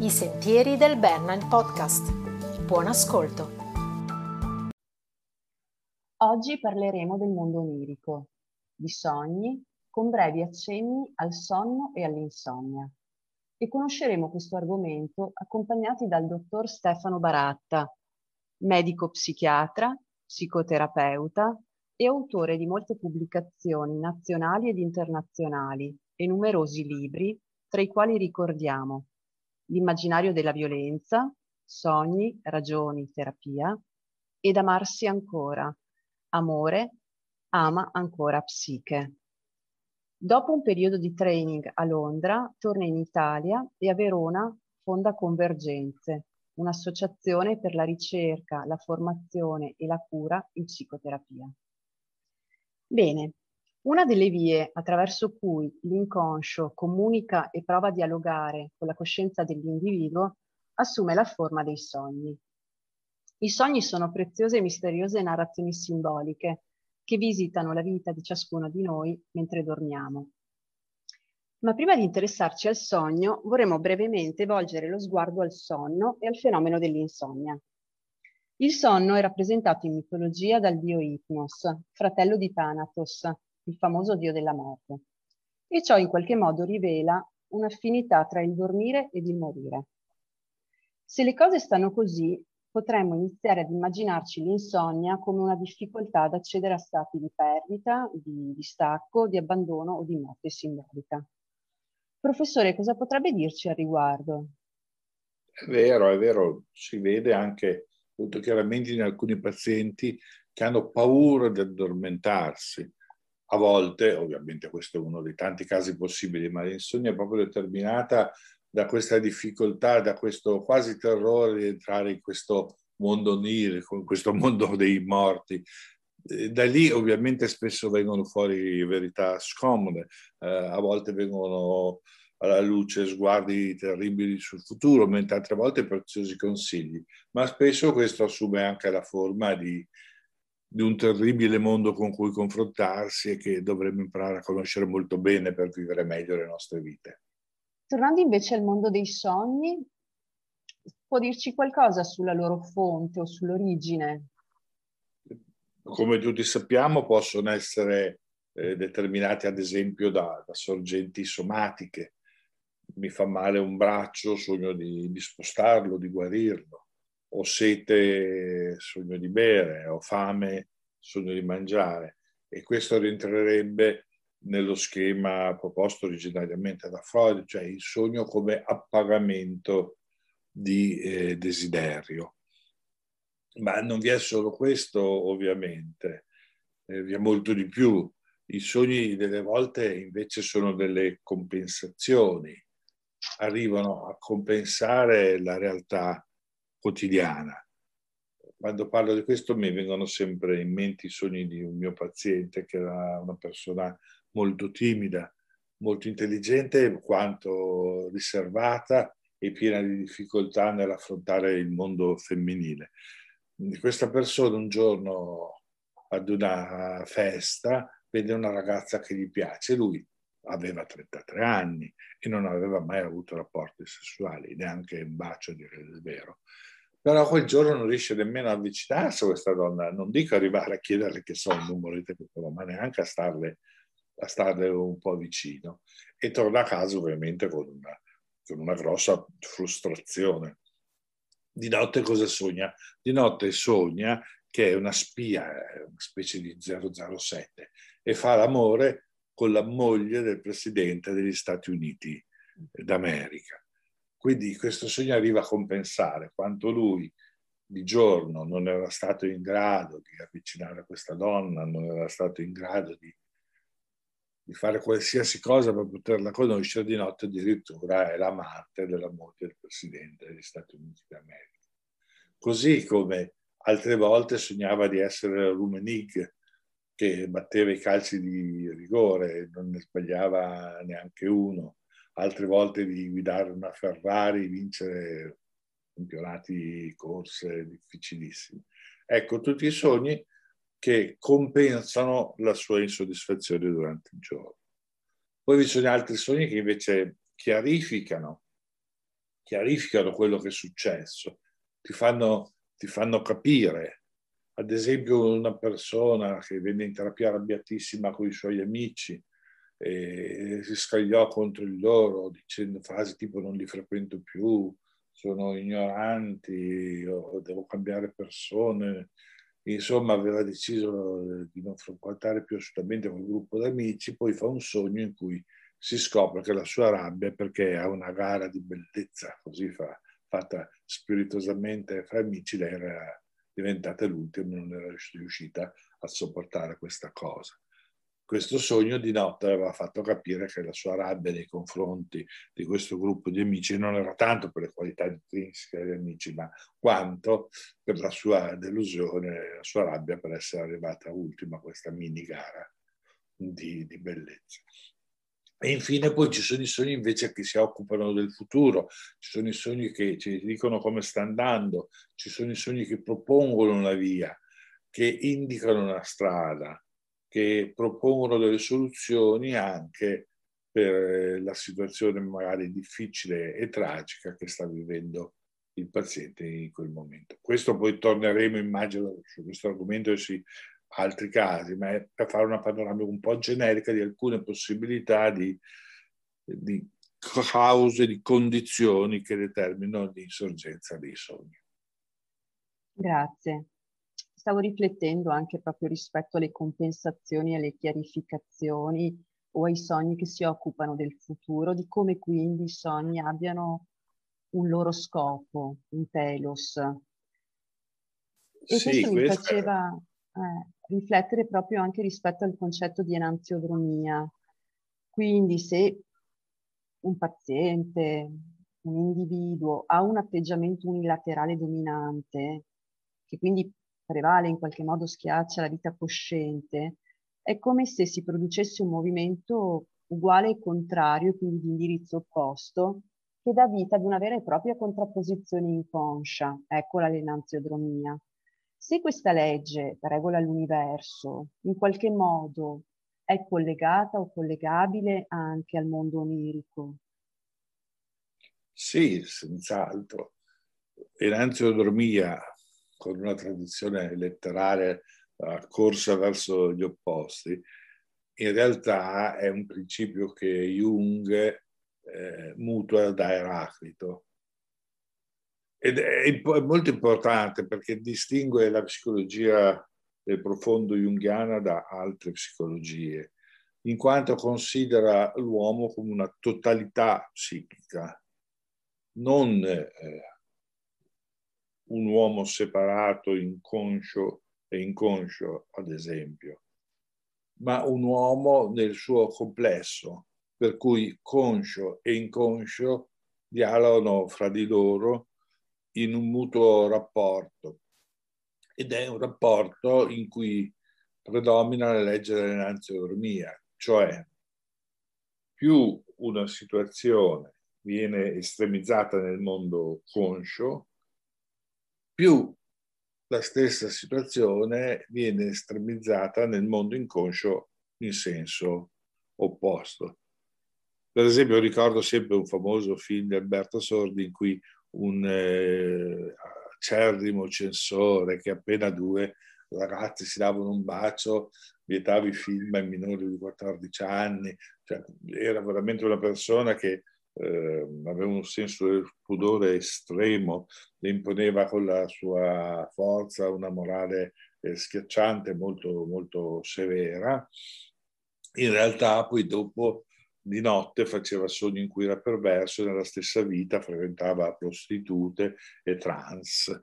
I sentieri del Bernal Podcast. Buon ascolto. Oggi parleremo del mondo onirico, di sogni, con brevi accenni al sonno e all'insonnia. E conosceremo questo argomento accompagnati dal dottor Stefano Baratta, medico psichiatra, psicoterapeuta e autore di molte pubblicazioni nazionali ed internazionali e numerosi libri, tra i quali ricordiamo L'immaginario della violenza, Sogni, ragioni, terapia ed Amarsi ancora, Amore, ama ancora psiche. Dopo un periodo di training a Londra, torna in Italia e a Verona fonda Convergenze, un'associazione per la ricerca, la formazione e la cura in psicoterapia. Bene, una delle vie attraverso cui l'inconscio comunica e prova a dialogare con la coscienza dell'individuo assume la forma dei sogni. I sogni sono preziose e misteriose narrazioni simboliche che visitano la vita di ciascuno di noi mentre dormiamo. Ma prima di interessarci al sogno, vorremmo brevemente volgere lo sguardo al sonno e al fenomeno dell'insonnia. Il sonno è rappresentato in mitologia dal dio Hypnos, fratello di Thanatos, il famoso dio della morte, e ciò in qualche modo rivela un'affinità tra il dormire ed il morire. Se le cose stanno così, potremmo iniziare ad immaginarci l'insonnia come una difficoltà ad accedere a stati di perdita, di distacco, di abbandono o di morte simbolica. Professore, cosa potrebbe dirci al riguardo? È vero, è vero, si vede anche molto chiaramente in alcuni pazienti che hanno paura di addormentarsi, a volte, ovviamente questo è uno dei tanti casi possibili, ma l'insonnia è proprio determinata da questa difficoltà, da questo quasi terrore di entrare in questo mondo onirico, in questo mondo dei morti. Da lì ovviamente spesso vengono fuori verità scomode, eh, a volte vengono alla luce sguardi terribili sul futuro, mentre altre volte preziosi consigli, ma spesso questo assume anche la forma di di un terribile mondo con cui confrontarsi e che dovremmo imparare a conoscere molto bene per vivere meglio le nostre vite. Tornando invece al mondo dei sogni, può dirci qualcosa sulla loro fonte o sull'origine? Come tutti sappiamo, possono essere eh, determinati ad esempio da, da, sorgenti somatiche. Mi fa male un braccio, sogno di, di spostarlo, di guarirlo ho sete, sogno di bere, ho fame, sogno di mangiare. E questo rientrerebbe nello schema proposto originariamente da Freud, cioè il sogno come appagamento di eh, desiderio. Ma non vi è solo questo, ovviamente, eh, vi è molto di più. I sogni delle volte invece sono delle compensazioni, arrivano a compensare la realtà quotidiana. Quando parlo di questo mi vengono sempre in mente i sogni di un mio paziente che era una persona molto timida, molto intelligente quanto riservata e piena di difficoltà nell'affrontare il mondo femminile. Questa persona un giorno ad una festa vede una ragazza che gli piace, lui aveva 33 anni e non aveva mai avuto rapporti sessuali, neanche un bacio dire il vero però quel giorno non riesce nemmeno a avvicinarsi a questa donna, non dico arrivare a chiederle che sono il numero di telefono, ma neanche a starle, a starle un po' vicino. E torna a casa ovviamente con una, con una grossa frustrazione. Di notte cosa sogna? Di notte sogna che è una spia, una specie di 007, e fa l'amore con la moglie del presidente degli Stati Uniti d'America. Quindi questo sogno arriva a compensare quanto lui di giorno non era stato in grado di avvicinare questa donna, non era stato in grado di, di fare qualsiasi cosa per poterla conoscere, di notte addirittura è l'amante della moglie del Presidente degli Stati Uniti d'America. Così come altre volte sognava di essere Rumenig, che batteva i calci di rigore non ne sbagliava neanche uno altre volte di guidare una Ferrari, vincere campionati, corse difficilissime. Ecco, tutti i sogni che compensano la sua insoddisfazione durante il giorno. Poi vi sono altri sogni che invece chiarificano, chiarificano quello che è successo, ti fanno, ti fanno capire. Ad esempio una persona che venne in terapia arrabbiatissima con i suoi amici e si scagliò contro di loro dicendo frasi tipo non li frequento più, sono ignoranti devo cambiare persone. Insomma, aveva deciso di non frequentare più assolutamente quel gruppo di amici, poi fa un sogno in cui si scopre che la sua rabbia è perché ha una gara di bellezza, così fa, fatta spiritosamente fra amici, lei era diventata l'ultima e non era riuscita a sopportare questa cosa questo sogno di notte aveva fatto capire che la sua rabbia nei confronti di questo gruppo di amici non era tanto per le qualità intrinseche degli amici, ma quanto per la sua delusione, la sua rabbia per essere arrivata ultima a questa mini gara di, di bellezza. E infine poi ci sono i sogni invece che si occupano del futuro, ci sono i sogni che ci dicono come sta andando, ci sono i sogni che propongono una via, che indicano una strada, che propongono delle soluzioni anche per la situazione magari difficile e tragica che sta vivendo il paziente in quel momento. Questo poi torneremo, immagino, su questo argomento e su altri casi, ma è per fare una panoramica un po' generica di alcune possibilità di, di cause, di condizioni che determinano l'insorgenza dei sogni. Grazie stavo riflettendo anche proprio rispetto alle compensazioni, alle chiarificazioni o ai sogni che si occupano del futuro, di come quindi i sogni abbiano un loro scopo, un telos. E sì, questo mi faceva eh, riflettere proprio anche rispetto al concetto di enanziodromia. Quindi se un paziente, un individuo ha un atteggiamento unilaterale dominante, che quindi prevale, in qualche modo schiaccia la vita cosciente, è come se si producesse un movimento uguale e contrario, quindi di indirizzo opposto, che dà vita ad una vera e propria contrapposizione inconscia. Ecco la. Se questa legge regola l'universo, in qualche modo è collegata o collegabile anche al mondo onirico? Sì, senz'altro. Enanziodromia con una tradizione letteraria uh, corsa verso gli opposti, in realtà è un principio che Jung eh, mutua da Eraclito. Ed è, è molto importante perché distingue la psicologia del profondo junghiana da altre psicologie, in quanto considera l'uomo come una totalità psichica, non eh, un uomo separato, inconscio e inconscio, ad esempio, ma un uomo nel suo complesso, per cui conscio e inconscio dialogano fra di loro in un mutuo rapporto. Ed è un rapporto in cui predomina la legge dell'enanziodromia, cioè più una situazione viene estremizzata nel mondo conscio, più la stessa situazione viene estremizzata nel mondo inconscio in senso opposto. Per esempio ricordo sempre un famoso film di Alberto Sordi in cui un eh, acerrimo censore che appena due ragazzi si davano un bacio vietava i film ai minori di 14 anni, cioè, era veramente una persona che eh, aveva un senso del pudore estremo, le imponeva con la sua forza una morale eh, schiacciante, molto, molto severa. In realtà poi dopo di notte faceva sogni in cui era perverso e nella stessa vita frequentava prostitute e trans.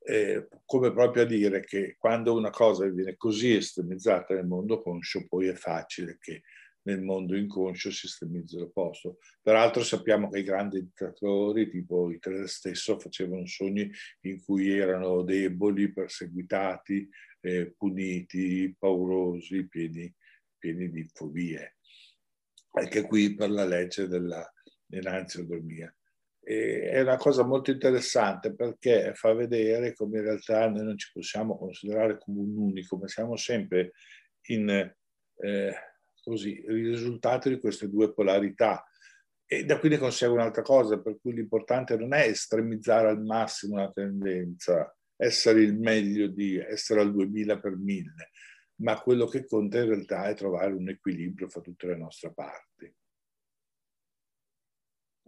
Eh, come proprio a dire che quando una cosa viene così estremizzata nel mondo conscio, poi è facile che nel mondo inconscio si estremizza l'opposto. Peraltro sappiamo che i grandi dittatori, tipo Hitler stesso, facevano sogni in cui erano deboli, perseguitati, eh, puniti, paurosi, pieni, pieni di fobie. Anche qui per la legge della enanziodromia. E è una cosa molto interessante perché fa vedere come in realtà noi non ci possiamo considerare come un unico, ma siamo sempre in... Eh, così, il risultato di queste due polarità. E da qui ne consegue un'altra cosa, per cui l'importante non è estremizzare al massimo una tendenza, essere il meglio di essere al 2000 per 1000, ma quello che conta in realtà è trovare un equilibrio fra tutte le nostre parti.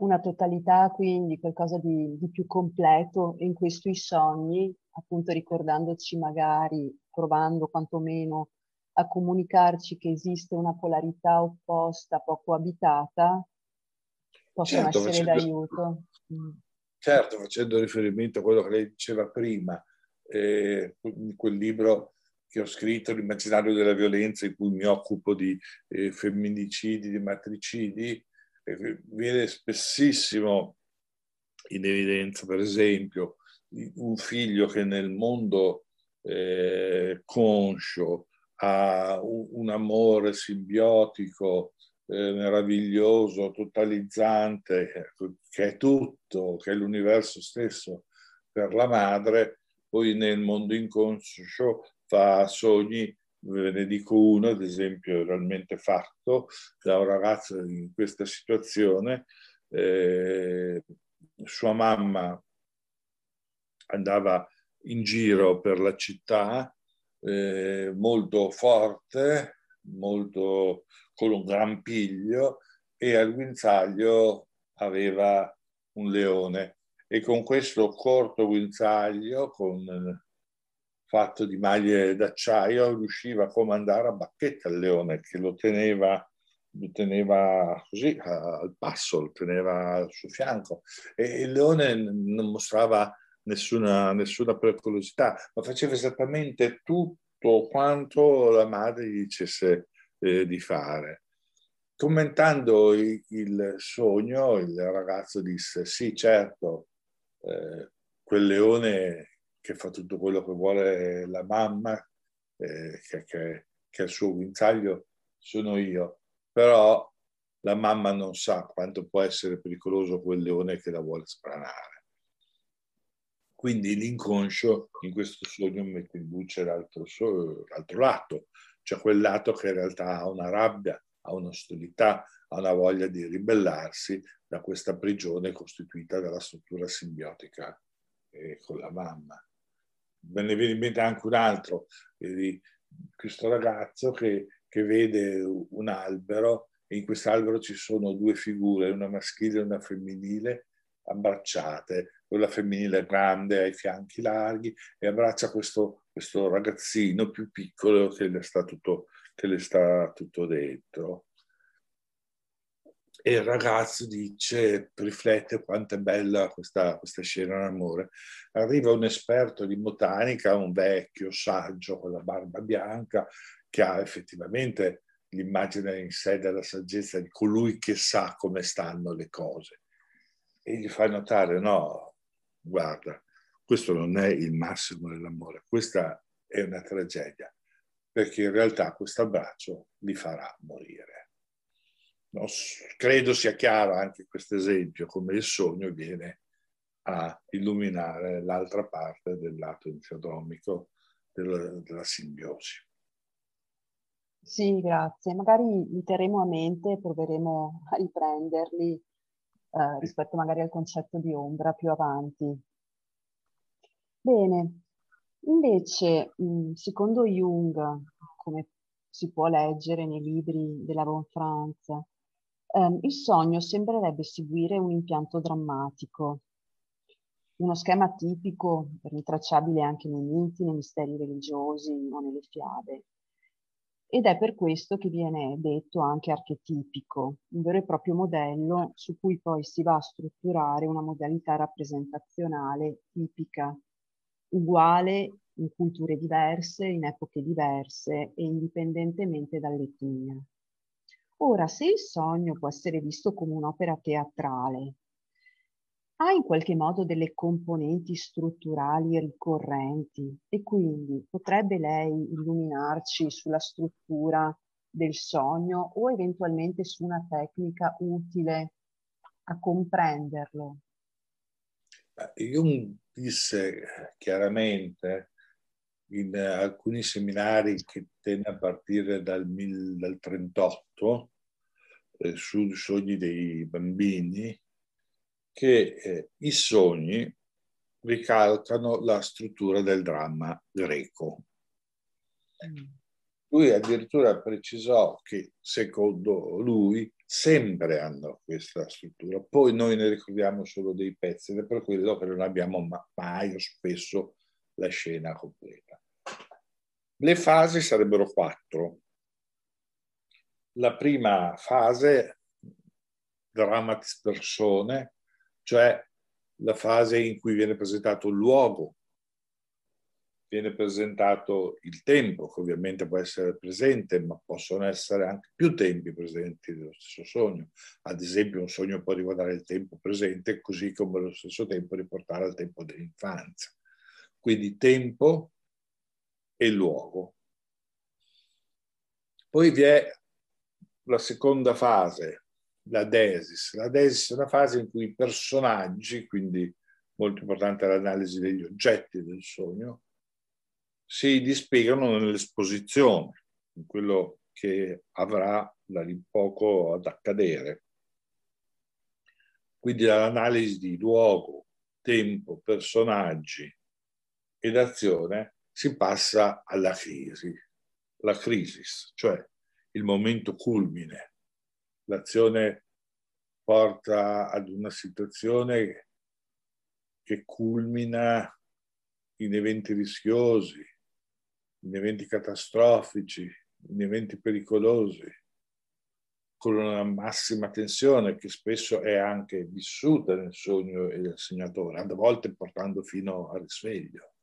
Una totalità, quindi qualcosa di, di più completo in questi sogni, appunto ricordandoci magari, provando quantomeno a comunicarci che esiste una polarità opposta poco abitata, possono certo, essere facendo, d'aiuto. Mm. Certo, facendo riferimento a quello che lei diceva prima, eh, quel libro che ho scritto, L'immaginario della violenza, in cui mi occupo di eh, femminicidi, di matricidi, eh, viene spessissimo in evidenza, per esempio, un figlio che nel mondo eh, conscio ha un, un amore simbiotico eh, meraviglioso, totalizzante, che è tutto, che è l'universo stesso per la madre, poi nel mondo inconscio fa sogni, ve ne dico uno, ad esempio, realmente fatto da un ragazzo in questa situazione, eh, sua mamma andava in giro per la città eh, molto forte, molto con un gran piglio e al guinzaglio aveva un leone. E con questo corto guinzaglio con fatto di maglie d'acciaio riusciva a comandare a bacchetta il leone che lo teneva lo teneva così al passo, lo teneva suo fianco. E il leone non mostrava nessuna, nessuna pericolosità, ma faceva esattamente tutto quanto la madre gli dicesse eh, di fare. Commentando il, il, sogno, il ragazzo disse: Sì, certo, eh, quel leone che fa tutto quello che vuole la mamma, eh, che, che, è il suo guinzaglio, sono io. Però la mamma non sa quanto può essere pericoloso quel leone che la vuole spranare. Quindi l'inconscio in questo sogno mette in luce l'altro, l'altro lato, cioè quel lato che in realtà ha una rabbia, ha un'ostilità, ha una voglia di ribellarsi da questa prigione costituita dalla struttura simbiotica eh, con la mamma. Me ne viene in mente anche un altro, di questo ragazzo che, che vede un albero e in quest'albero ci sono due figure, una maschile e una femminile, abbracciate, quella femminile grande, ha i fianchi larghi e abbraccia questo, questo ragazzino più piccolo che le sta tutto, che le sta tutto dentro. E il ragazzo dice, riflette quanto è bella questa, questa scena d'amore. Arriva un esperto di botanica, un vecchio saggio con la barba bianca, che ha effettivamente l'immagine in sé della saggezza di colui che sa come stanno le cose e gli fai notare, no, guarda, questo non è il massimo dell'amore, questa è una tragedia, perché in realtà questo abbraccio li farà morire. No, credo sia chiaro anche questo esempio, come il sogno viene a illuminare l'altra parte del lato infiodromico della, della simbiosi. Sì, grazie. Magari li terremo a mente e proveremo a riprenderli eh, rispetto magari al concetto di ombra più avanti. Bene, invece, mh, secondo Jung, come si può leggere nei libri della Von Franz, ehm, il sogno sembrerebbe seguire un impianto drammatico, uno schema tipico, rintracciabile anche nei miti, nei misteri religiosi o nelle fiabe ed è per questo che viene detto anche archetipico, un vero e proprio modello su cui poi si va a strutturare una modalità rappresentazionale tipica, uguale in culture diverse, in epoche diverse e indipendentemente dall'etnia. Ora, se il sogno può essere visto come un'opera teatrale, ha in qualche modo delle componenti strutturali ricorrenti e quindi potrebbe lei illuminarci sulla struttura del sogno o eventualmente su una tecnica utile a comprenderlo? Jung disse chiaramente in alcuni seminari che tenne a partire dal 1938 eh, sui sogni dei bambini che eh, i sogni ricalcano la struttura del dramma greco. Mm. Lui addirittura precisò che secondo lui sempre hanno questa struttura, poi noi ne ricordiamo solo dei pezzi ed è per quello che non abbiamo mai o spesso la scena completa. Le fasi sarebbero quattro. La prima fase, dramatis persone, cioè la fase in cui viene presentato il luogo, viene presentato il tempo, che ovviamente può essere presente, ma possono essere anche più tempi presenti dello stesso sogno. Ad esempio, un sogno può riguardare il tempo presente, così come allo stesso tempo riportare al tempo dell'infanzia. Quindi tempo e luogo. Poi vi è la seconda fase, la desis. La desis è una fase in cui i personaggi, quindi molto importante l'analisi degli oggetti del sogno, si dispiegano nell'esposizione, in quello che avrà da lì poco ad accadere. Quindi dall'analisi di luogo, tempo, personaggi ed azione si passa alla crisi, la crisi, cioè il momento culmine. L'azione porta ad una situazione che culmina in eventi rischiosi, in eventi catastrofici, in eventi pericolosi, con una massima tensione che spesso è anche vissuta nel sogno e del segnatore, a volte portando fino al risveglio.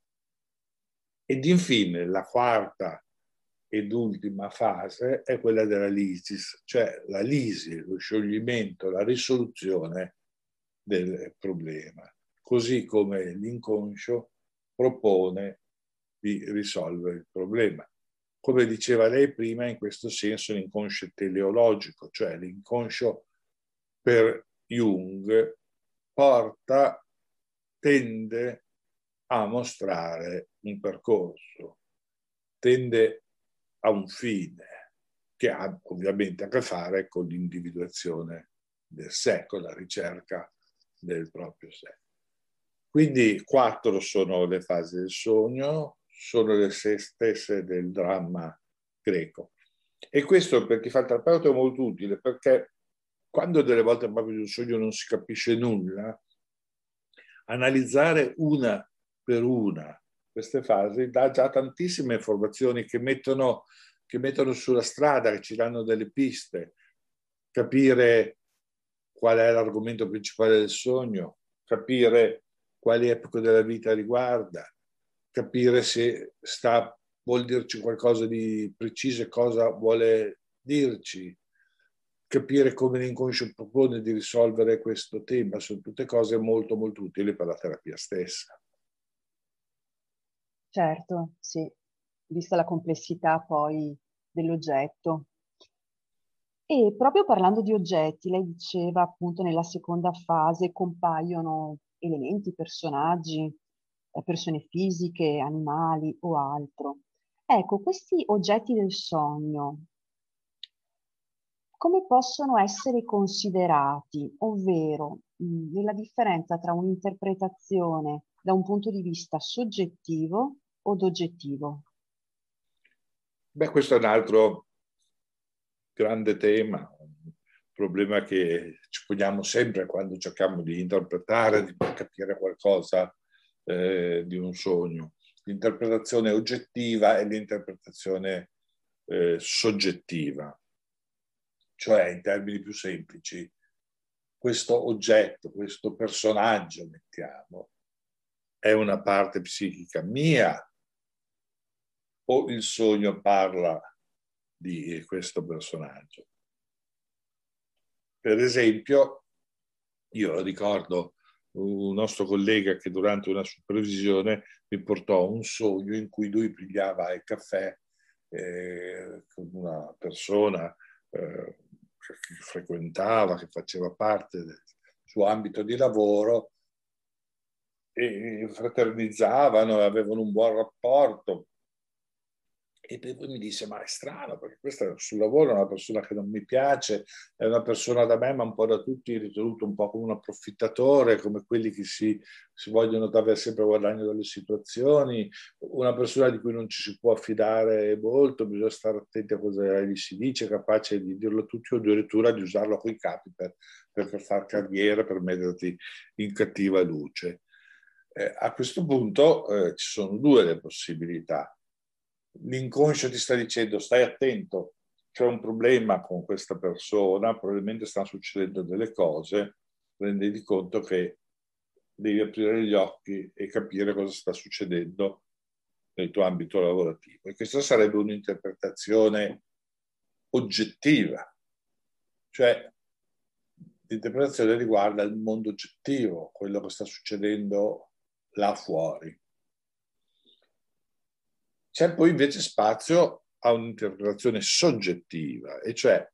Ed infine la quarta ed ultima fase è quella della lisis, cioè la lisi, lo scioglimento, la risoluzione del problema, così come l'inconscio propone di risolvere il problema. Come diceva lei prima, in questo senso l'inconscio è teleologico, cioè l'inconscio per Jung porta, tende a mostrare un percorso, tende a un fine che ha ovviamente a che fare con l'individuazione del sé, con la ricerca del proprio sé. Quindi quattro sono le fasi del sogno, sono le stesse del dramma greco. E questo per chi fa il terapeuta è molto utile perché quando delle volte proprio di un sogno non si capisce nulla, analizzare una per una queste fasi dà già tantissime informazioni che mettono, che mettono sulla strada, che ci danno delle piste, capire qual è l'argomento principale del sogno, capire quali epoche della vita riguarda, capire se sta, vuol dirci qualcosa di preciso e cosa vuole dirci, capire come l'inconscio propone di risolvere questo tema, sono tutte cose molto molto utili per la terapia stessa. Certo, sì, vista la complessità poi dell'oggetto. E proprio parlando di oggetti, lei diceva appunto nella seconda fase compaiono elementi, personaggi, eh, persone fisiche, animali o altro. Ecco, questi oggetti del sogno, come possono essere considerati, ovvero nella differenza tra un'interpretazione da un punto di vista soggettivo od oggettivo? Beh, questo è un altro grande tema, un problema che ci poniamo sempre quando cerchiamo di interpretare, di capire qualcosa eh, di un sogno. L'interpretazione oggettiva e l'interpretazione eh, soggettiva, cioè in termini più semplici, questo oggetto, questo personaggio, mettiamo, è una parte psichica mia o il sogno parla di questo personaggio. Per esempio, io ricordo un nostro collega che durante una supervisione mi portò un sogno in cui lui pigliava il caffè eh, con una persona eh, che frequentava, che faceva parte del suo ambito di lavoro e fraternizzavano, avevano un buon rapporto E poi mi disse, ma è strano, perché questa sul lavoro è una persona che non mi piace, è una persona da me, ma un po' da tutti ritenuto un po' come un approfittatore, come quelli che si, si vogliono avere sempre guadagno dalle situazioni, una persona di cui non ci si può affidare molto, bisogna stare attenti a cosa gli si dice, capace di dirlo a tutti o addirittura di usarlo coi capi per, per, fare carriera, per metterti in cattiva luce. Eh, a questo punto eh, ci sono due le possibilità l'inconscio ti sta dicendo stai attento, c'è un problema con questa persona, probabilmente stanno succedendo delle cose, renditi conto che devi aprire gli occhi e capire cosa sta succedendo nel tuo ambito lavorativo. E questa sarebbe un'interpretazione oggettiva, cioè l'interpretazione riguarda il mondo oggettivo, quello che sta succedendo là fuori. C'è poi invece spazio a un'interpretazione soggettiva, e cioè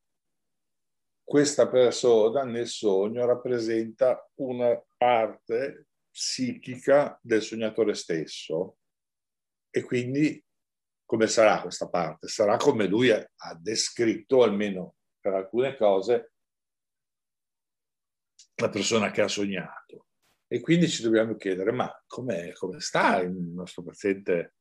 questa persona nel sogno rappresenta una parte psichica del sognatore stesso e quindi come sarà questa parte? Sarà come lui ha descritto, almeno per alcune cose, la persona che ha sognato. E quindi ci dobbiamo chiedere, ma come sta il nostro paziente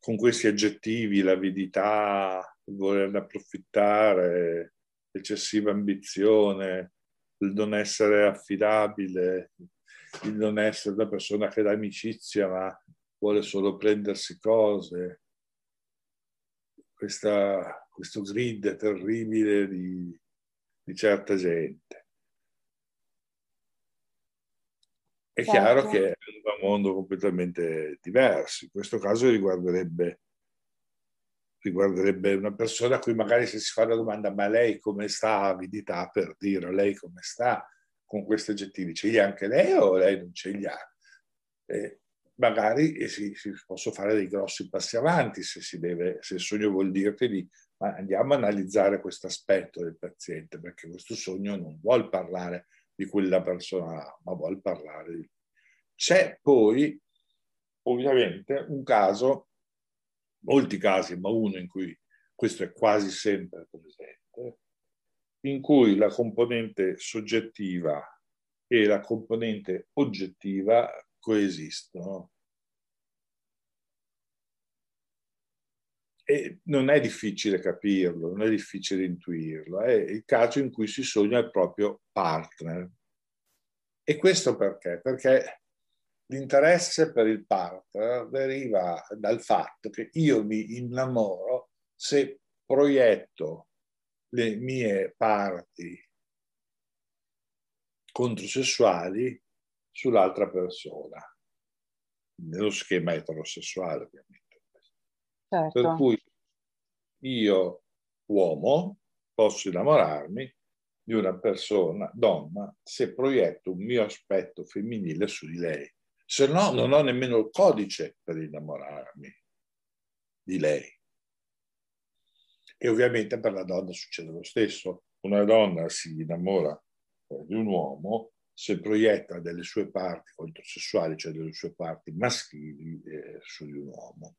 con questi aggettivi, l'avidità, il volerne approfittare, l'eccessiva ambizione, il non essere affidabile, il non essere una persona che dà amicizia ma vuole solo prendersi cose, Questa, questo grid terribile di, di certa gente. È certo. chiaro che è un mondo completamente diverso. In questo caso riguarderebbe, riguarderebbe una persona a cui magari se si fa la domanda ma lei come sta, avidità per dire lei come sta con questi aggettivi, ce li ha anche lei o lei non ce li ha? Eh, magari eh, si, si possono fare dei grossi passi avanti se, si deve, se il sogno vuol dirti di ma andiamo a analizzare questo aspetto del paziente perché questo sogno non vuole parlare di quella persona, ma vuol parlare di... C'è poi, ovviamente, un caso, molti casi, ma uno in cui questo è quasi sempre presente, in cui la componente soggettiva e la componente oggettiva coesistono. E non è difficile capirlo, non è difficile intuirlo, è il caso in cui si sogna il proprio partner. E questo perché? Perché l'interesse per il partner deriva dal fatto che io mi innamoro se proietto le mie parti controsessuali sull'altra persona, nello schema eterosessuale ovviamente. Certo. Per cui io, uomo, posso innamorarmi di una persona, donna, se proietto un mio aspetto femminile su di lei. Se no, non ho nemmeno il codice per innamorarmi di lei. E ovviamente per la donna succede lo stesso. Una donna si innamora di un uomo se proietta delle sue parti controsessuali, cioè delle sue parti maschili, eh, su di un uomo.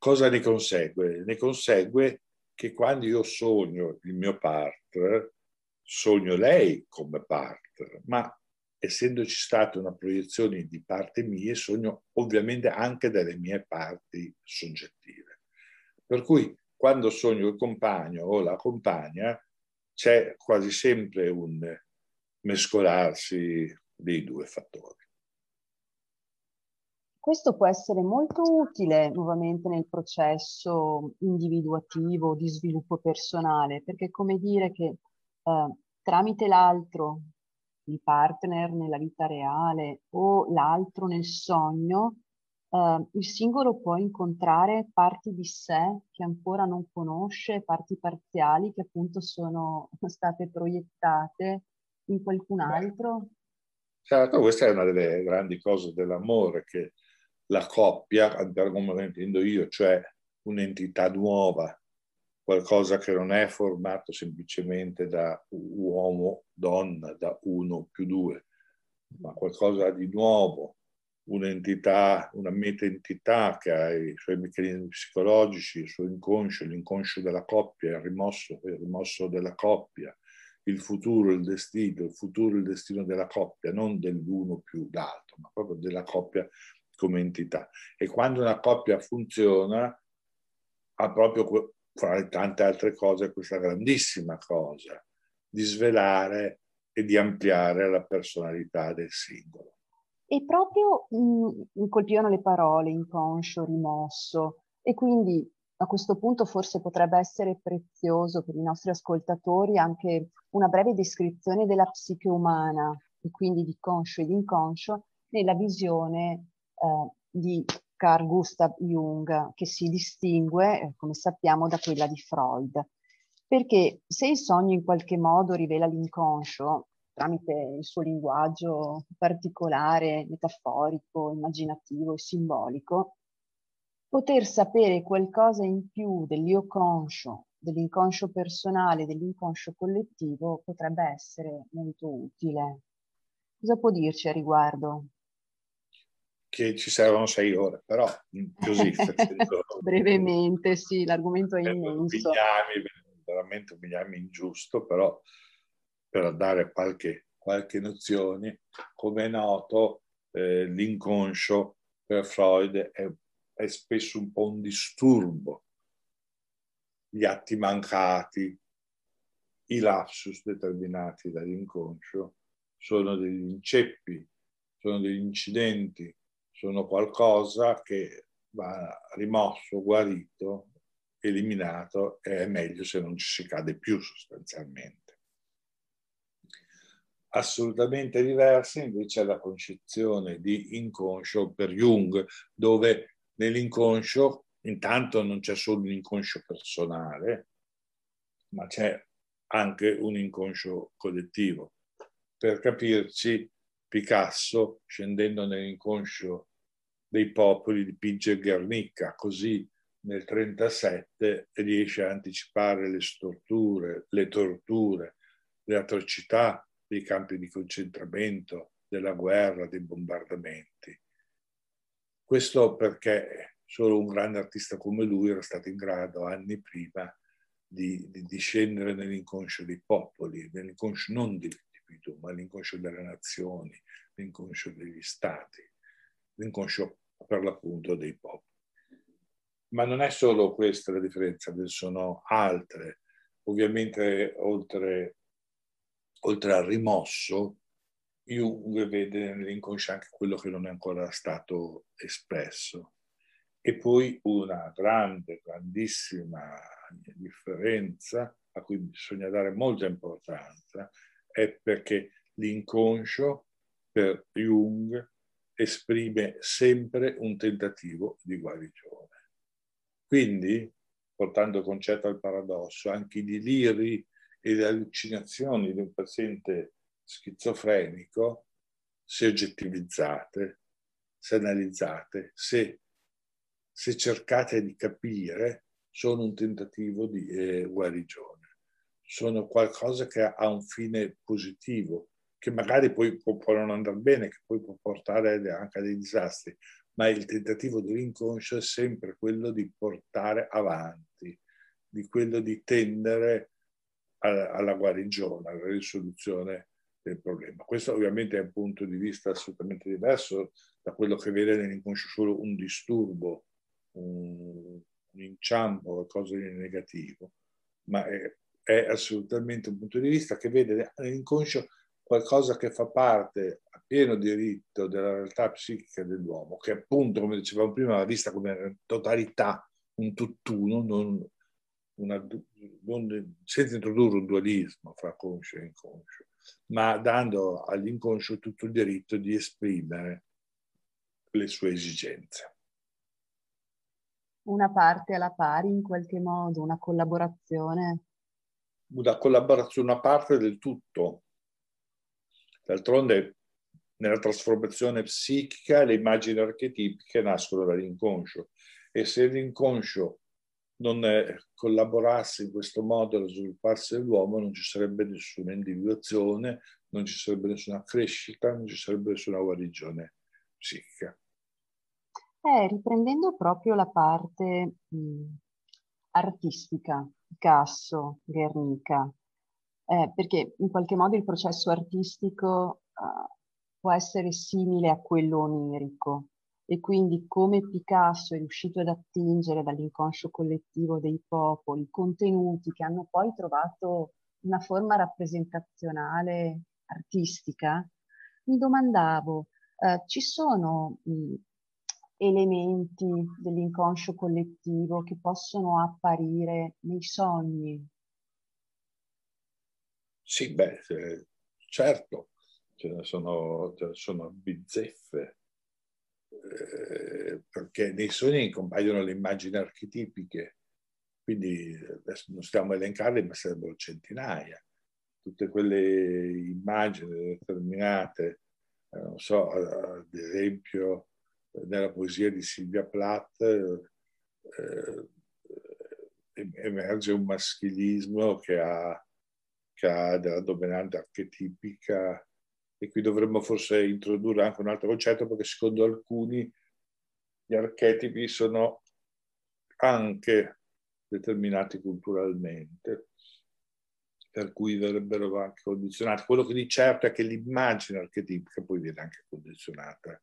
Cosa ne consegue? Ne consegue che quando io sogno il mio partner, sogno lei come partner, ma essendoci stata una proiezione di parte mia, sogno ovviamente anche delle mie parti soggettive. Per cui quando sogno il compagno o la compagna, c'è quasi sempre un mescolarsi dei due fattori. Questo può essere molto utile nuovamente nel processo individuativo di sviluppo personale, perché è come dire che eh, tramite l'altro, il partner nella vita reale o l'altro nel sogno, eh, il singolo può incontrare parti di sé che ancora non conosce, parti parziali che appunto sono state proiettate in qualcun altro. Certo, questa è una delle grandi cose dell'amore, che la coppia, come intendo io, cioè un'entità nuova, qualcosa che non è formato semplicemente da uomo, donna, da uno più due, ma qualcosa di nuovo, un'entità, una meta-entità che ha i suoi meccanismi psicologici, il suo inconscio, l'inconscio della coppia, il rimosso, il rimosso della coppia, il futuro, il destino, il futuro, il destino della coppia, non dell'uno più l'altro, ma proprio della coppia come entità. E quando una coppia funziona, ha proprio, fra tante altre cose, questa grandissima cosa di svelare e di ampliare la personalità del singolo. E proprio mi colpivano le parole inconscio, rimosso, e quindi a questo punto forse potrebbe essere prezioso per i nostri ascoltatori anche una breve descrizione della psiche umana e quindi di conscio ed inconscio nella visione eh, di Carl Gustav Jung, che si distingue, eh, come sappiamo, da quella di Freud. Perché se il sogno in qualche modo rivela l'inconscio, tramite il suo linguaggio particolare, metaforico, immaginativo e simbolico, poter sapere qualcosa in più dell'io conscio, dell'inconscio personale, dell'inconscio collettivo potrebbe essere molto utile. Cosa può dirci a riguardo? Che ci servono sei ore, però così. Brevemente, sì, l'argomento è immenso. Bignami, veramente un bignami ingiusto, però per dare qualche, qualche nozione, come è noto, eh, l'inconscio per Freud è è spesso un po' un disturbo. Gli atti mancati, i lapsus determinati dall'inconscio sono degli inceppi, sono degli incidenti, sono qualcosa che va rimosso, guarito, eliminato e è meglio se non ci si cade più sostanzialmente. Assolutamente diversa invece è la concezione di inconscio per Jung, dove nell'inconscio, intanto non c'è solo un inconscio personale, ma c'è anche un inconscio collettivo. Per capirci, Picasso, scendendo nell'inconscio dei popoli, dipinge Guernica, così nel 1937 riesce a anticipare le storture, le torture, le atrocità dei campi di concentramento, della guerra, dei bombardamenti. Questo perché solo un grande artista come lui era stato in grado anni prima di, di, di scendere nell'inconscio dei popoli, nell'inconscio non dell'individuo, ma nell'inconscio delle nazioni, l'inconscio degli stati, l'inconscio per l'appunto dei popoli. Ma non è solo questa la differenza, ne sono altre. Ovviamente oltre, oltre al rimosso, Jung vede nell'inconscio anche quello che non è ancora stato espresso. E poi una grande, grandissima differenza a cui bisogna dare molta importanza è perché l'inconscio per Jung esprime sempre un tentativo di guarigione. Quindi, portando concetto al paradosso, anche i deliri e le allucinazioni di un paziente schizofrenico, se oggettivizzate, se analizzate, se, se cercate di capire, sono un tentativo di eh, guarigione, sono qualcosa che ha un fine positivo, che magari poi può, può non andare bene, che poi può portare anche a dei disastri, ma il tentativo dell'inconscio è sempre quello di portare avanti, di quello di tendere alla, alla guarigione, alla risoluzione del problema. Questo ovviamente è un punto di vista assolutamente diverso da quello che vede nell'inconscio solo un disturbo, un, un inciampo, qualcosa di negativo, ma è, è, assolutamente un punto di vista che vede nell'inconscio qualcosa che fa parte a pieno diritto della realtà psichica dell'uomo, che appunto, come dicevamo prima, va vista come totalità, un tutt'uno, non, una, non, senza introdurre un dualismo fra conscio e inconscio ma dando all'inconscio tutto il diritto di esprimere le sue esigenze. Una parte alla pari in qualche modo, una collaborazione? Una collaborazione, una parte del tutto. D'altronde nella trasformazione psichica le immagini archetipiche nascono dall'inconscio e se l'inconscio non collaborasse in questo modo allo svilupparsi dell'uomo non ci sarebbe nessuna individuazione, non ci sarebbe nessuna crescita, non ci sarebbe nessuna guarigione psichica. Eh, riprendendo proprio la parte mh, artistica, Picasso, Guernica, eh, perché in qualche modo il processo artistico uh, può essere simile a quello onirico e quindi come Picasso è riuscito ad attingere dall'inconscio collettivo dei popoli contenuti che hanno poi trovato una forma rappresentazionale artistica, mi domandavo, eh, ci sono mh, elementi dell'inconscio collettivo che possono apparire nei sogni? Sì, beh, certo, ce ne sono, ce ne sono bizzeffe, eh, perché nei sogni compaiono le immagini archetipiche, quindi adesso non stiamo a elencarle, ma sarebbero centinaia. Tutte quelle immagini determinate, eh, non so, ad esempio nella poesia di Silvia Plath eh, emerge un maschilismo che ha, che ha della dominante archetipica e qui dovremmo forse introdurre anche un altro concetto perché secondo alcuni gli archetipi sono anche determinati culturalmente, per cui verrebbero anche condizionati. Quello che di certo è che l'immagine archetipica poi viene anche condizionata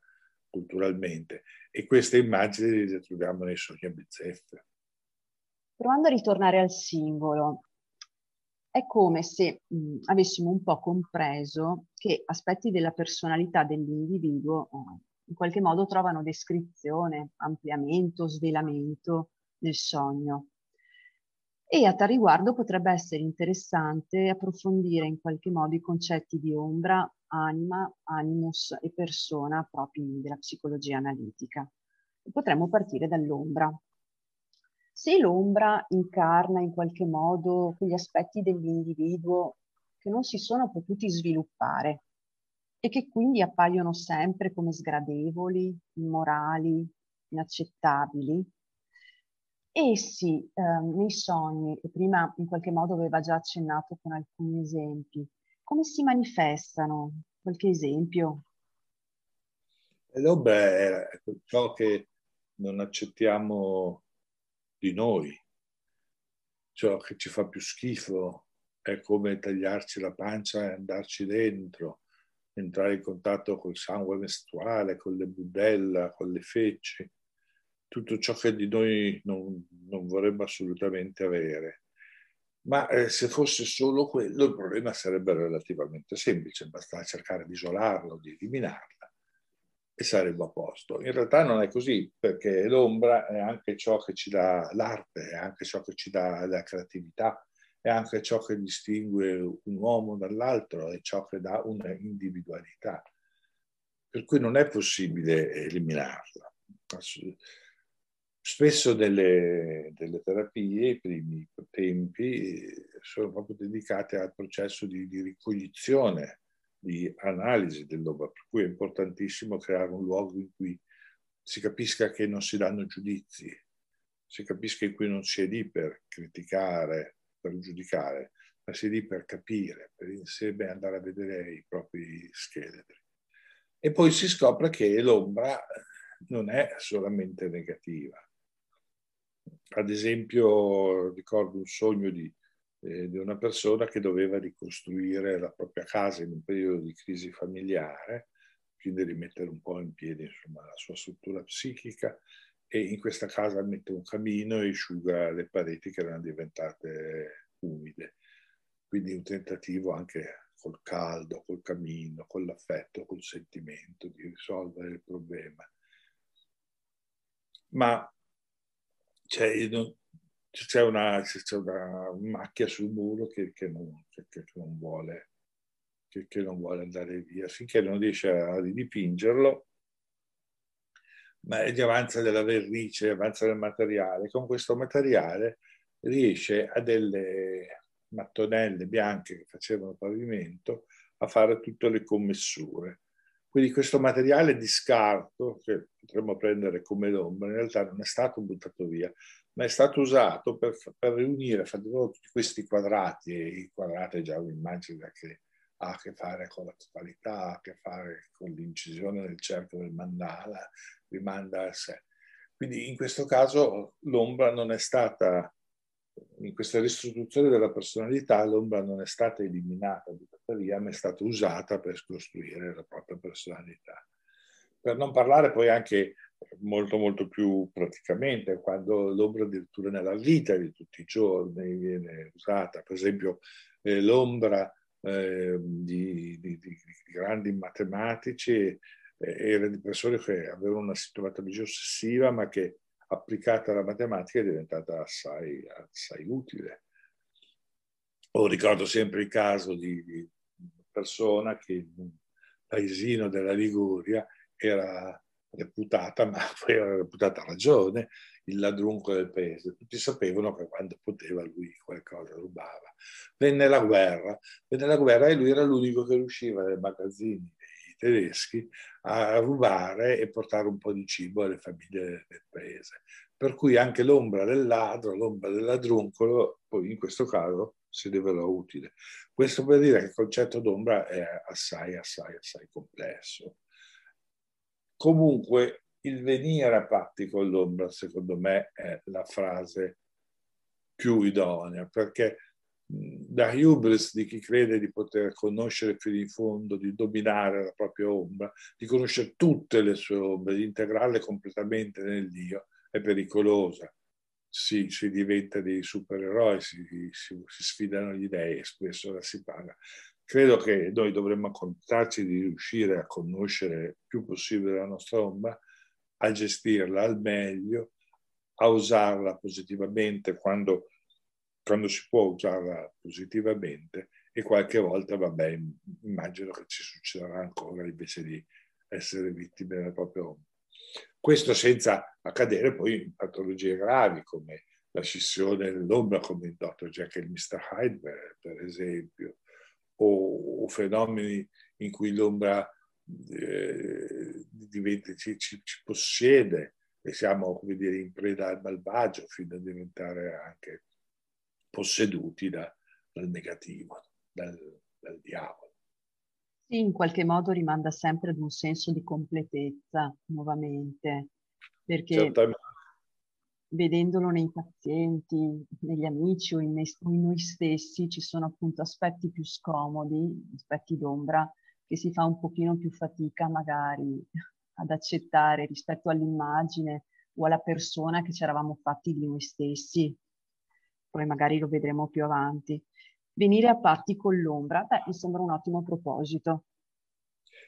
culturalmente e queste immagini le troviamo nei sogni a bizzeffe. Provando a ritornare al simbolo, è come se mh, avessimo un po' compreso che aspetti della personalità dell'individuo eh, in qualche modo trovano descrizione, ampliamento, svelamento nel sogno. E a tal riguardo potrebbe essere interessante approfondire in qualche modo i concetti di ombra, anima, animus e persona propri della psicologia analitica. Potremmo partire dall'ombra. Se l'ombra incarna in qualche modo quegli aspetti dell'individuo che non si sono potuti sviluppare e che quindi appaiono sempre come sgradevoli, immorali, inaccettabili, essi eh, nei sogni, e prima in qualche modo aveva già accennato con alcuni esempi, come si manifestano? Qualche esempio? L'ombra è ciò che non accettiamo di noi, ciò che ci fa più schifo, è come tagliarci la pancia e andarci dentro, entrare in contatto col sangue mestruale, con le budella, con le feci, tutto ciò che di noi non, non vorremmo assolutamente avere. Ma eh, se fosse solo quello, il problema sarebbe relativamente semplice, basta cercare di isolarlo, di eliminarla e saremmo a posto. In realtà non è così, perché l'ombra è anche ciò che ci dà l'arte, è anche ciò che ci dà la creatività, è anche ciò che distingue un uomo dall'altro, è ciò che dà una individualità. Per cui non è possibile eliminarla. Spesso delle, delle, terapie, i primi tempi, sono proprio dedicate al processo di, di ricognizione, di analisi dell'opera, per cui è importantissimo creare un luogo in cui si capisca che non si danno giudizi, si capisca in cui non si è lì per criticare, per giudicare, ma si è lì per capire, per insieme andare a vedere i propri scheletri. E poi si scopre che l'ombra non è solamente negativa, ad esempio, ricordo un sogno di, eh, di, una persona che doveva ricostruire la propria casa in un periodo di crisi familiare, quindi rimettere un po' in piedi insomma, la sua struttura psichica e in questa casa mette un camino e asciuga le pareti che erano diventate umide. Quindi un tentativo anche col caldo, col camino, con l'affetto, col sentimento di risolvere il problema. Ma c'è, c'è, una, una, macchia sul muro che, che, non, che non, vuole, che, non vuole andare via. Finché non riesce a ridipingerlo, ma gli avanza della vernice, avanza del materiale. Con questo materiale riesce a delle mattonelle bianche che facevano pavimento a fare tutte le commessure. Quindi questo materiale di scarto, che potremmo prendere come l'ombra, in realtà non è stato buttato via, ma è stato usato per, per riunire, fare tutti questi quadrati, e i quadrati è già un'immagine che ha a che fare con la totalità, ha a che fare con l'incisione nel cerchio del mandala, rimanda a sé. Quindi in questo caso l'ombra non è stata, in questa ristrutturazione della personalità, l'ombra non è stata eliminata, tuttavia, ma è stata usata per costruire la propria personalità. Per non parlare poi anche molto molto più praticamente, quando l'ombra addirittura nella vita di tutti i giorni viene usata, per esempio eh, l'ombra eh, di, di, di, grandi matematici eh, era di persone che avevano una sintomatologia ossessiva ma che applicata alla matematica è diventata assai, assai utile. O ricordo sempre il caso di, una persona che in un paesino della Liguria era reputata, ma reputata ragione, il ladrunco del paese. Tutti sapevano che quando poteva lui qualcosa rubava. Venne la guerra, venne la guerra e lui era l'unico che riusciva nei magazzini dei tedeschi a rubare e portare un po' di cibo alle famiglie del paese. Per cui anche l'ombra del ladro, l'ombra del ladruncolo, poi in questo caso si rivelò utile. Questo per dire che il concetto d'ombra è assai, assai, assai complesso. Comunque il venire a patti con l'ombra, secondo me, è la frase più idonea, perché da hubris di chi crede di poter conoscere fino in fondo, di dominare la propria ombra, di conoscere tutte le sue ombre, di integrarle completamente nel Dio, è pericolosa. Si, si diventa dei supereroi, si, si, si sfidano gli dei e spesso la si paga. Credo che noi dovremmo accontentarci di riuscire a conoscere il più possibile la nostra ombra, a gestirla al meglio, a usarla positivamente quando, quando si può usarla positivamente e qualche volta, vabbè, immagino che ci succederà ancora invece di essere vittime della propria ombra. Questo senza accadere poi in patologie gravi come la scissione dell'ombra, come il dottor Jekyll Mr. Hyde, per esempio, o, o fenomeni in cui l'ombra eh, diventa, ci, ci, ci, possiede e siamo come dire, in preda al malvagio fino a diventare anche posseduti da, dal negativo, dal, dal diavolo. Sì, in qualche modo rimanda sempre ad un senso di completezza nuovamente, perché Certamente vedendolo nei pazienti, negli amici o in, noi stessi, ci sono appunto aspetti più scomodi, aspetti d'ombra, che si fa un pochino più fatica magari ad accettare rispetto all'immagine o alla persona che ci eravamo fatti di noi stessi. Poi magari lo vedremo più avanti. Venire a patti con l'ombra, beh, mi sembra un ottimo proposito.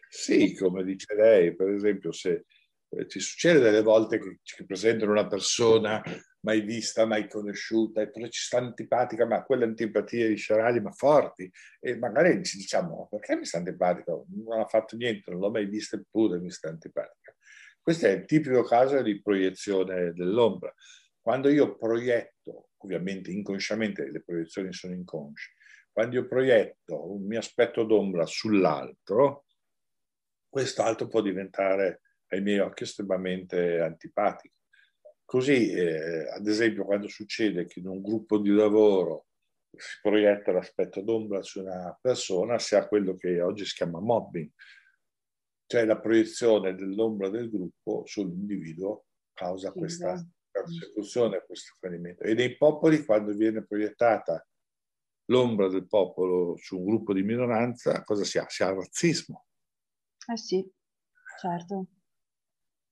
Sì, come dice lei, per esempio, se ci succede delle volte che ci presentano una persona mai vista, mai conosciuta, e però ci sta antipatica, ma quelle antipatie viscerali, ma forti, e magari ci diciamo, perché mi sta antipatica? Non ha fatto niente, non l'ho mai vista eppure mi sta antipatica. Questo è il tipico caso di proiezione dell'ombra. Quando io proietto, ovviamente inconsciamente, le proiezioni sono inconsce, quando io proietto un mio aspetto d'ombra sull'altro, quest'altro può diventare ai miei occhi estremamente antipatico. Così, eh, ad esempio, quando succede che in un gruppo di lavoro si proietta l'aspetto d'ombra su una persona, si ha quello che oggi si chiama mobbing, cioè la proiezione dell'ombra del gruppo sull'individuo causa questa esatto. persecuzione, questo ferimento. E nei popoli, quando viene proiettata l'ombra del popolo su un gruppo di minoranza, cosa si ha? Si ha razzismo. Eh sì, certo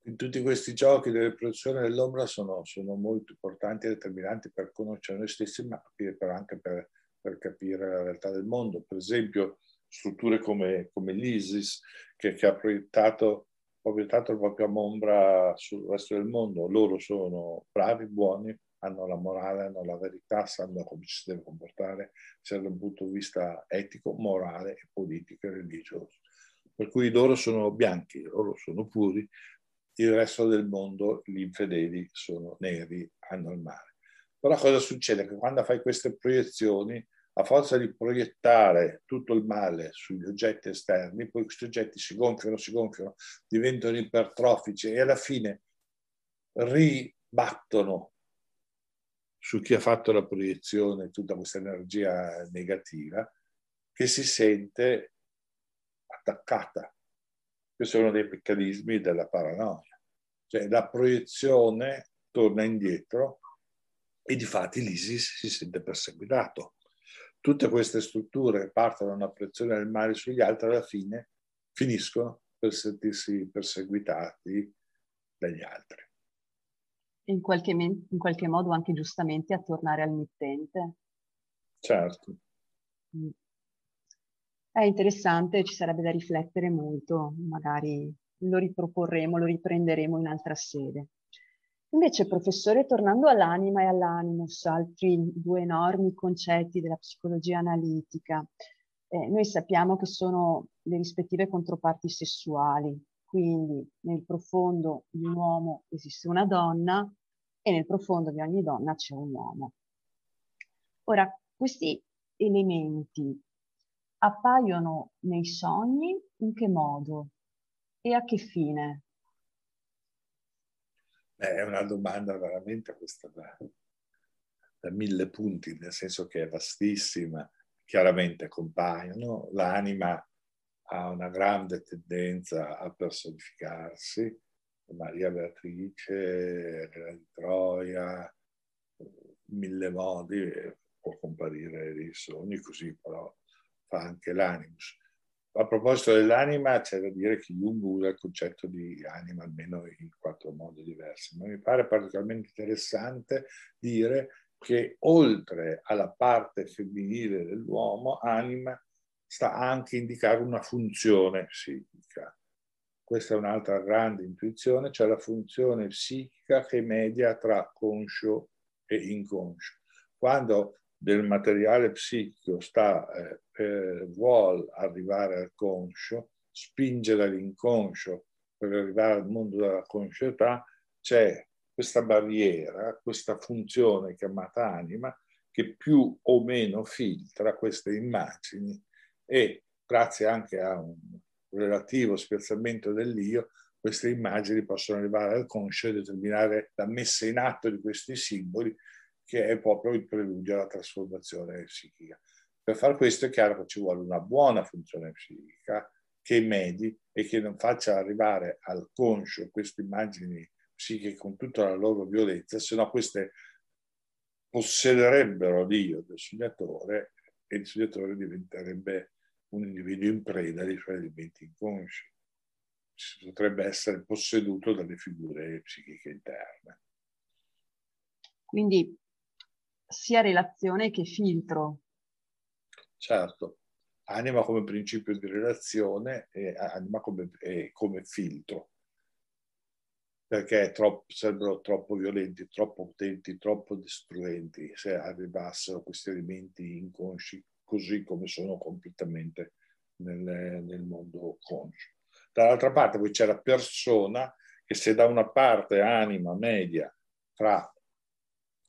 in tutti questi giochi delle produzioni dell'ombra sono, sono, molto importanti e determinanti per conoscere noi stessi, ma per, anche per, per, capire la realtà del mondo. Per esempio, strutture come, come l'ISIS, che, che ha proiettato, proiettato la propria ombra sul resto del mondo. Loro sono bravi, buoni, hanno la morale, hanno la verità, sanno come ci si deve comportare, sia dal punto di vista etico, morale, politico e religioso. Per cui loro sono bianchi, loro sono puri, il resto del mondo gli infedeli sono neri, hanno il male. Però cosa succede? Che quando fai queste proiezioni, a forza di proiettare tutto il male sugli oggetti esterni, poi questi oggetti si gonfiano, si gonfiano, diventano ipertrofici e alla fine ribattono su chi ha fatto la proiezione tutta questa energia negativa che si sente attaccata. Questo è uno dei meccanismi della paranoia. Cioè la proiezione torna indietro e di fatti l'ISIS si sente perseguitato. Tutte queste strutture partono da una proiezione del male sugli altri alla fine finiscono per sentirsi perseguitati dagli altri. In qualche, in qualche modo anche giustamente a tornare al mittente. Certo. Mm. È interessante, ci sarebbe da riflettere molto, magari lo riproporremo, lo riprenderemo in altra sede. Invece, professore, tornando all'anima e all'animus, altri due enormi concetti della psicologia analitica, eh, noi sappiamo che sono le rispettive controparti sessuali, quindi nel profondo di un uomo esiste una donna e nel profondo di ogni donna c'è un uomo. Ora, questi elementi appaiono nei sogni in che modo e a che fine? È una domanda veramente questa da, da mille punti, nel senso che è vastissima. Chiaramente compaiono, l'anima ha una grande tendenza a personificarsi, Maria Beatrice, Elena di Troia, mille modi, può comparire nei sogni così, però fa anche l'animus. A proposito dell'anima, c'è da dire che Jung usa il concetto di anima almeno in quattro modi diversi, ma mi pare particolarmente interessante dire che oltre alla parte femminile dell'uomo, anima sta anche a indicare una funzione psichica. Questa è un'altra grande intuizione, cioè la funzione psichica che media tra conscio e inconscio. Quando del materiale psichico sta, eh, eh, vuole arrivare al conscio, spinge dall'inconscio per arrivare al mondo della conscietà, c'è questa barriera, questa funzione chiamata anima che più o meno filtra queste immagini e grazie anche a un relativo spiazzamento dell'io, queste immagini possono arrivare al conscio e determinare la messa in atto di questi simboli che è proprio il preludio alla trasformazione psichica. Per far questo è chiaro che ci vuole una buona funzione psichica che medi e che non faccia arrivare al conscio queste immagini psichiche con tutta la loro violenza, se no queste possederebbero l'io del sognatore e il sognatore diventerebbe un individuo in preda dei suoi elementi inconsci. Potrebbe essere posseduto dalle figure psichiche interne. Quindi sia relazione che filtro. Certo, anima come principio di relazione e anima come, e come filtro, perché troppo, sarebbero troppo violenti, troppo potenti, troppo distruenti se arrivassero questi elementi inconsci così come sono completamente nel, nel mondo conscio. Dall'altra parte poi c'è la persona che se da una parte anima media tra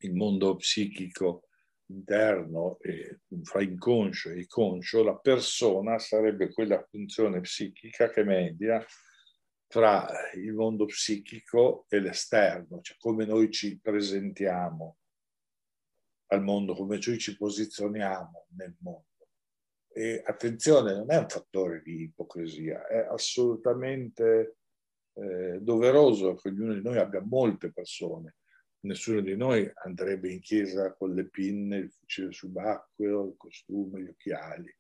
il mondo psichico interno e fra inconscio e conscio, la persona sarebbe quella funzione psichica che media tra il mondo psichico e l'esterno, cioè come noi ci presentiamo al mondo, come noi ci posizioniamo nel mondo. E attenzione, non è un fattore di ipocrisia, è assolutamente eh, doveroso che ognuno di noi abbia molte persone nessuno di noi andrebbe in chiesa con le pinne, il fucile subacqueo, il costume, gli occhiali,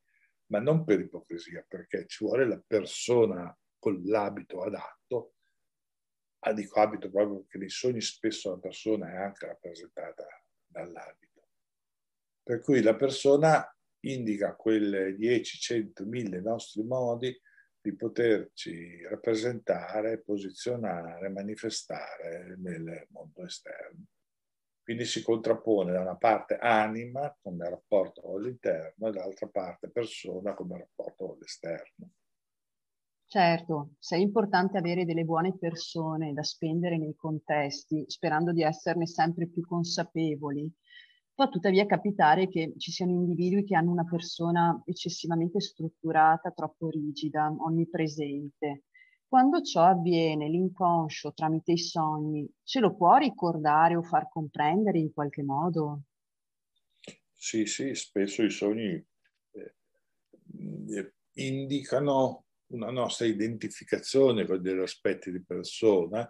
ma non per ipocrisia, perché ci vuole la persona con l'abito adatto. Ah, dico abito proprio perché nei sogni spesso la persona è anche rappresentata dall'abito. Per cui la persona indica quelle 10, 100, 1000 nostri modi di poterci rappresentare, posizionare, manifestare nel mondo esterno. Quindi si contrappone da una parte anima come rapporto con l'interno e dall'altra parte persona come rapporto con l'esterno. Certo, se è importante avere delle buone persone da spendere nei contesti, sperando di esserne sempre più consapevoli, Può tuttavia capitare che ci siano individui che hanno una persona eccessivamente strutturata, troppo rigida, onnipresente. Quando ciò avviene, l'inconscio tramite i sogni ce lo può ricordare o far comprendere in qualche modo? Sì, sì, spesso i sogni eh, indicano una nostra identificazione con degli aspetti di persona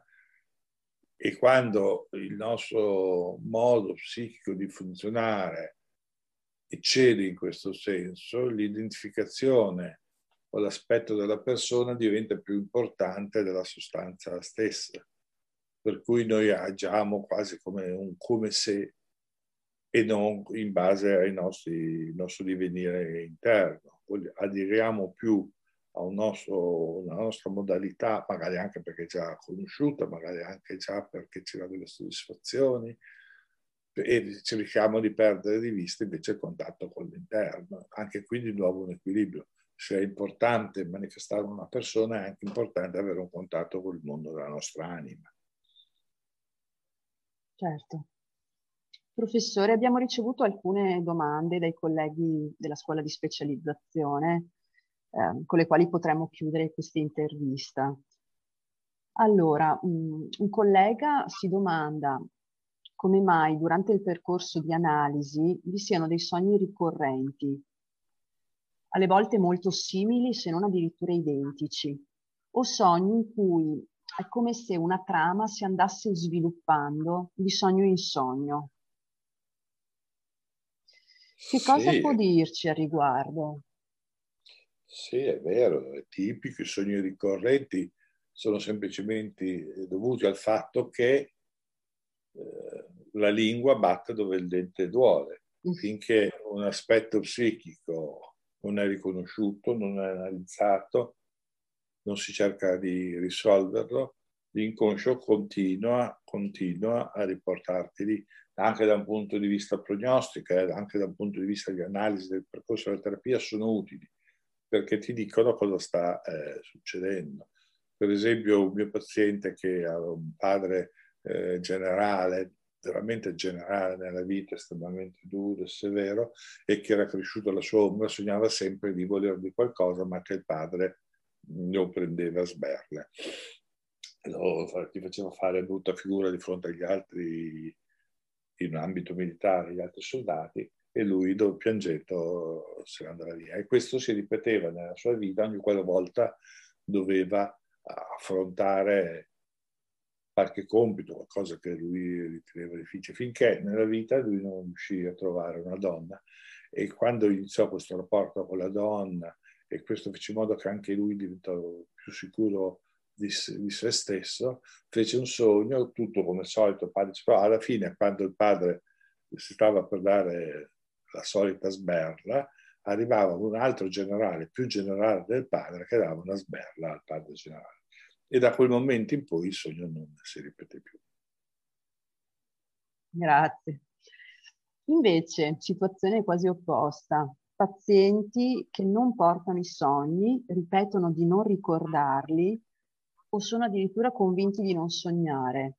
e quando il nostro modo psichico di funzionare eccede in questo senso, l'identificazione o l'aspetto della persona diventa più importante della sostanza stessa. Per cui noi agiamo quasi come un come se e non in base al nostro divenire interno. Aderiamo più a un nostro, una nostra modalità, magari anche perché già conosciuta, magari anche già perché c'era delle soddisfazioni, e cerchiamo di perdere di vista invece il contatto con l'interno. Anche qui di nuovo un equilibrio. Se è importante manifestare una persona, è anche importante avere un contatto con il mondo della nostra anima. Certo. Professore, abbiamo ricevuto alcune domande dai colleghi della scuola di specializzazione eh, con le quali potremmo chiudere questa intervista. Allora, un, un collega si domanda come mai durante il percorso di analisi vi siano dei sogni ricorrenti, alle volte molto simili se non addirittura identici, o sogni in cui è come se una trama si andasse sviluppando di sogno in sogno. Che cosa sì. può dirci al riguardo? Sì, è vero, è tipico, i sogni ricorrenti sono semplicemente eh, dovuti al fatto che eh, la lingua batte dove il dente duole. Mm. Finché un aspetto psichico non è riconosciuto, non è analizzato, non si cerca di risolverlo, l'inconscio continua, continua a riportarti lì, anche da un punto di vista prognostico, eh, anche da un punto di vista di analisi del percorso della terapia, sono utili perché ti dicono cosa sta eh, succedendo. Per esempio, un mio paziente che ha un padre eh, generale, veramente generale nella vita, estremamente duro e severo, e che era cresciuto alla sua ombra, sognava sempre di voler di qualcosa, ma che il padre non prendeva a sberle. Allora, ti faceva fare brutta figura di fronte agli altri in ambito militare, agli altri soldati, e lui piangendo se ne andava via. E questo si ripeteva nella sua vita ogni quella volta doveva affrontare qualche compito, qualcosa che lui riteneva difficile, finché nella vita lui non riuscì a trovare una donna. E quando iniziò questo rapporto con la donna, e questo fece in modo che anche lui diventò più sicuro di, di se stesso, fece un sogno, tutto come al solito, padre, però alla fine quando il padre si stava per dare la solita sberla, arrivava un altro generale più generale del padre che dava una sberla al padre generale. E da quel momento in poi il sogno non si ripete più. Grazie. Invece, situazione quasi opposta. Pazienti che non portano i sogni, ripetono di non ricordarli o sono addirittura convinti di non sognare.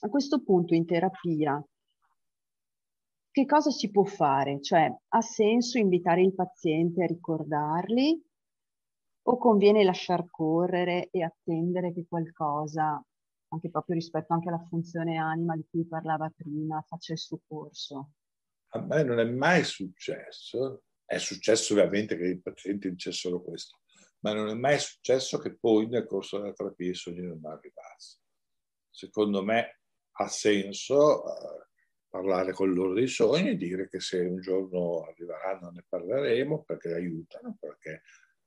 A questo punto in terapia che cosa si può fare? Cioè, ha senso invitare il paziente a ricordarli o conviene lasciar correre e attendere che qualcosa, anche proprio rispetto anche alla funzione anima di cui parlava prima, faccia il suo corso? A me non è mai successo, è successo ovviamente che i pazienti dicessero questo, ma non è mai successo che poi nel corso della terapia i sogni non arrivassero. Secondo me ha senso uh, parlare con loro dei sogni e dire che se un giorno arriveranno ne parleremo perché aiutano, perché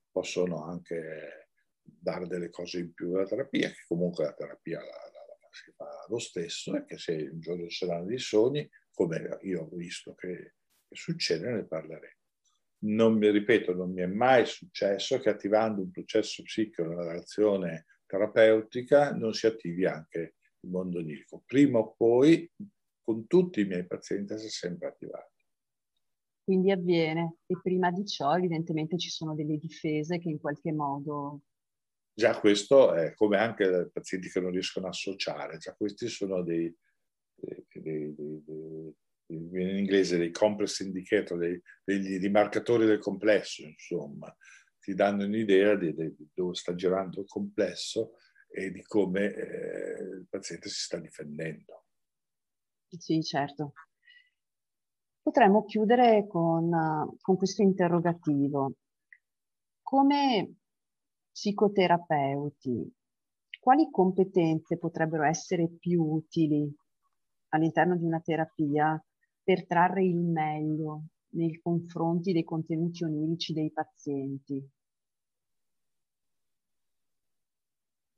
possono anche dare delle cose in più alla terapia, che comunque la terapia la, la, la si fa lo stesso e che se un giorno ci saranno dei sogni, come io ho visto che, che succede, ne parleremo. Non mi ripeto, non mi è mai successo che attivando un processo psichico nella relazione terapeutica non si attivi anche il mondo onirico. Prima o poi con tutti i miei pazienti si è sempre attivato. Quindi avviene e prima di ciò evidentemente ci sono delle difese che in qualche modo... Già questo è come anche i pazienti che non riescono a associare, già questi sono dei, dei, dei, dei in inglese dei complex indicator, dei, degli rimarcatori del complesso, insomma, ti danno un'idea di, di, dove sta girando il complesso e di come eh, il paziente si sta difendendo. Sì, certo. Potremmo chiudere con, con questo interrogativo. come psicoterapeuti, quali competenze potrebbero essere più utili all'interno di una terapia per trarre il meglio nei confronti dei contenuti onirici dei pazienti?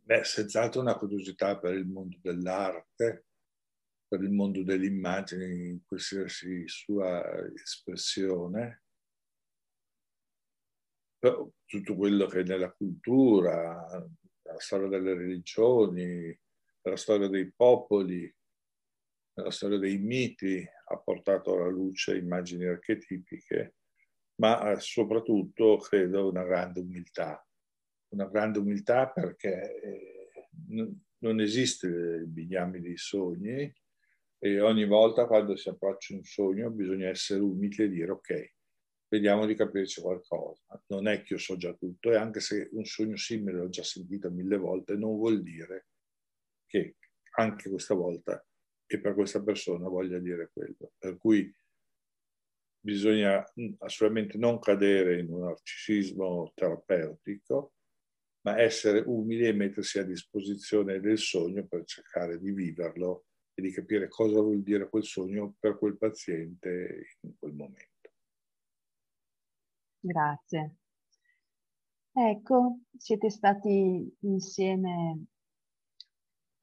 Beh, senz'altro una curiosità per il mondo dell'arte, per il mondo dell'immagine in qualsiasi sua espressione, tutto quello che è nella cultura, la storia delle religioni, la storia dei popoli, la storia dei miti ha portato alla luce immagini archetipiche, ma soprattutto credo una grande umiltà. Una grande umiltà perché eh, non esiste il bignami dei sogni e ogni volta quando si approccia un sogno bisogna essere umili e dire ok, vediamo di capirci qualcosa. Non è che io so già tutto e anche se un sogno simile l'ho già sentito mille volte, non vuol dire che anche questa volta e per questa persona voglia dire quello. Per cui bisogna assolutamente non cadere in un narcisismo terapeutico, ma essere umili e mettersi a disposizione del sogno per cercare di viverlo e di capire cosa vuol dire quel sogno per quel paziente in quel momento. Grazie. Ecco, siete stati insieme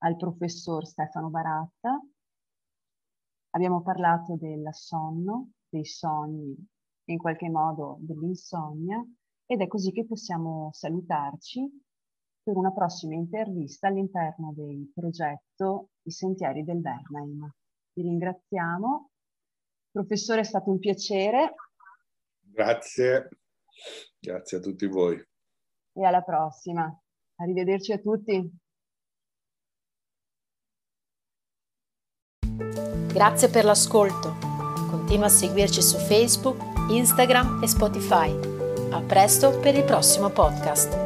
al professor Stefano Baratta. Abbiamo parlato del sonno, dei sogni in qualche modo dell'insonnia ed è così che possiamo salutarci per una prossima intervista all'interno del progetto I Sentieri del Bernheim. Vi ringraziamo. Professore, è stato un piacere. Grazie, grazie a tutti voi. E alla prossima. Arrivederci a tutti. Grazie per l'ascolto. Continua a seguirci su Facebook, Instagram e Spotify. A presto per il prossimo podcast.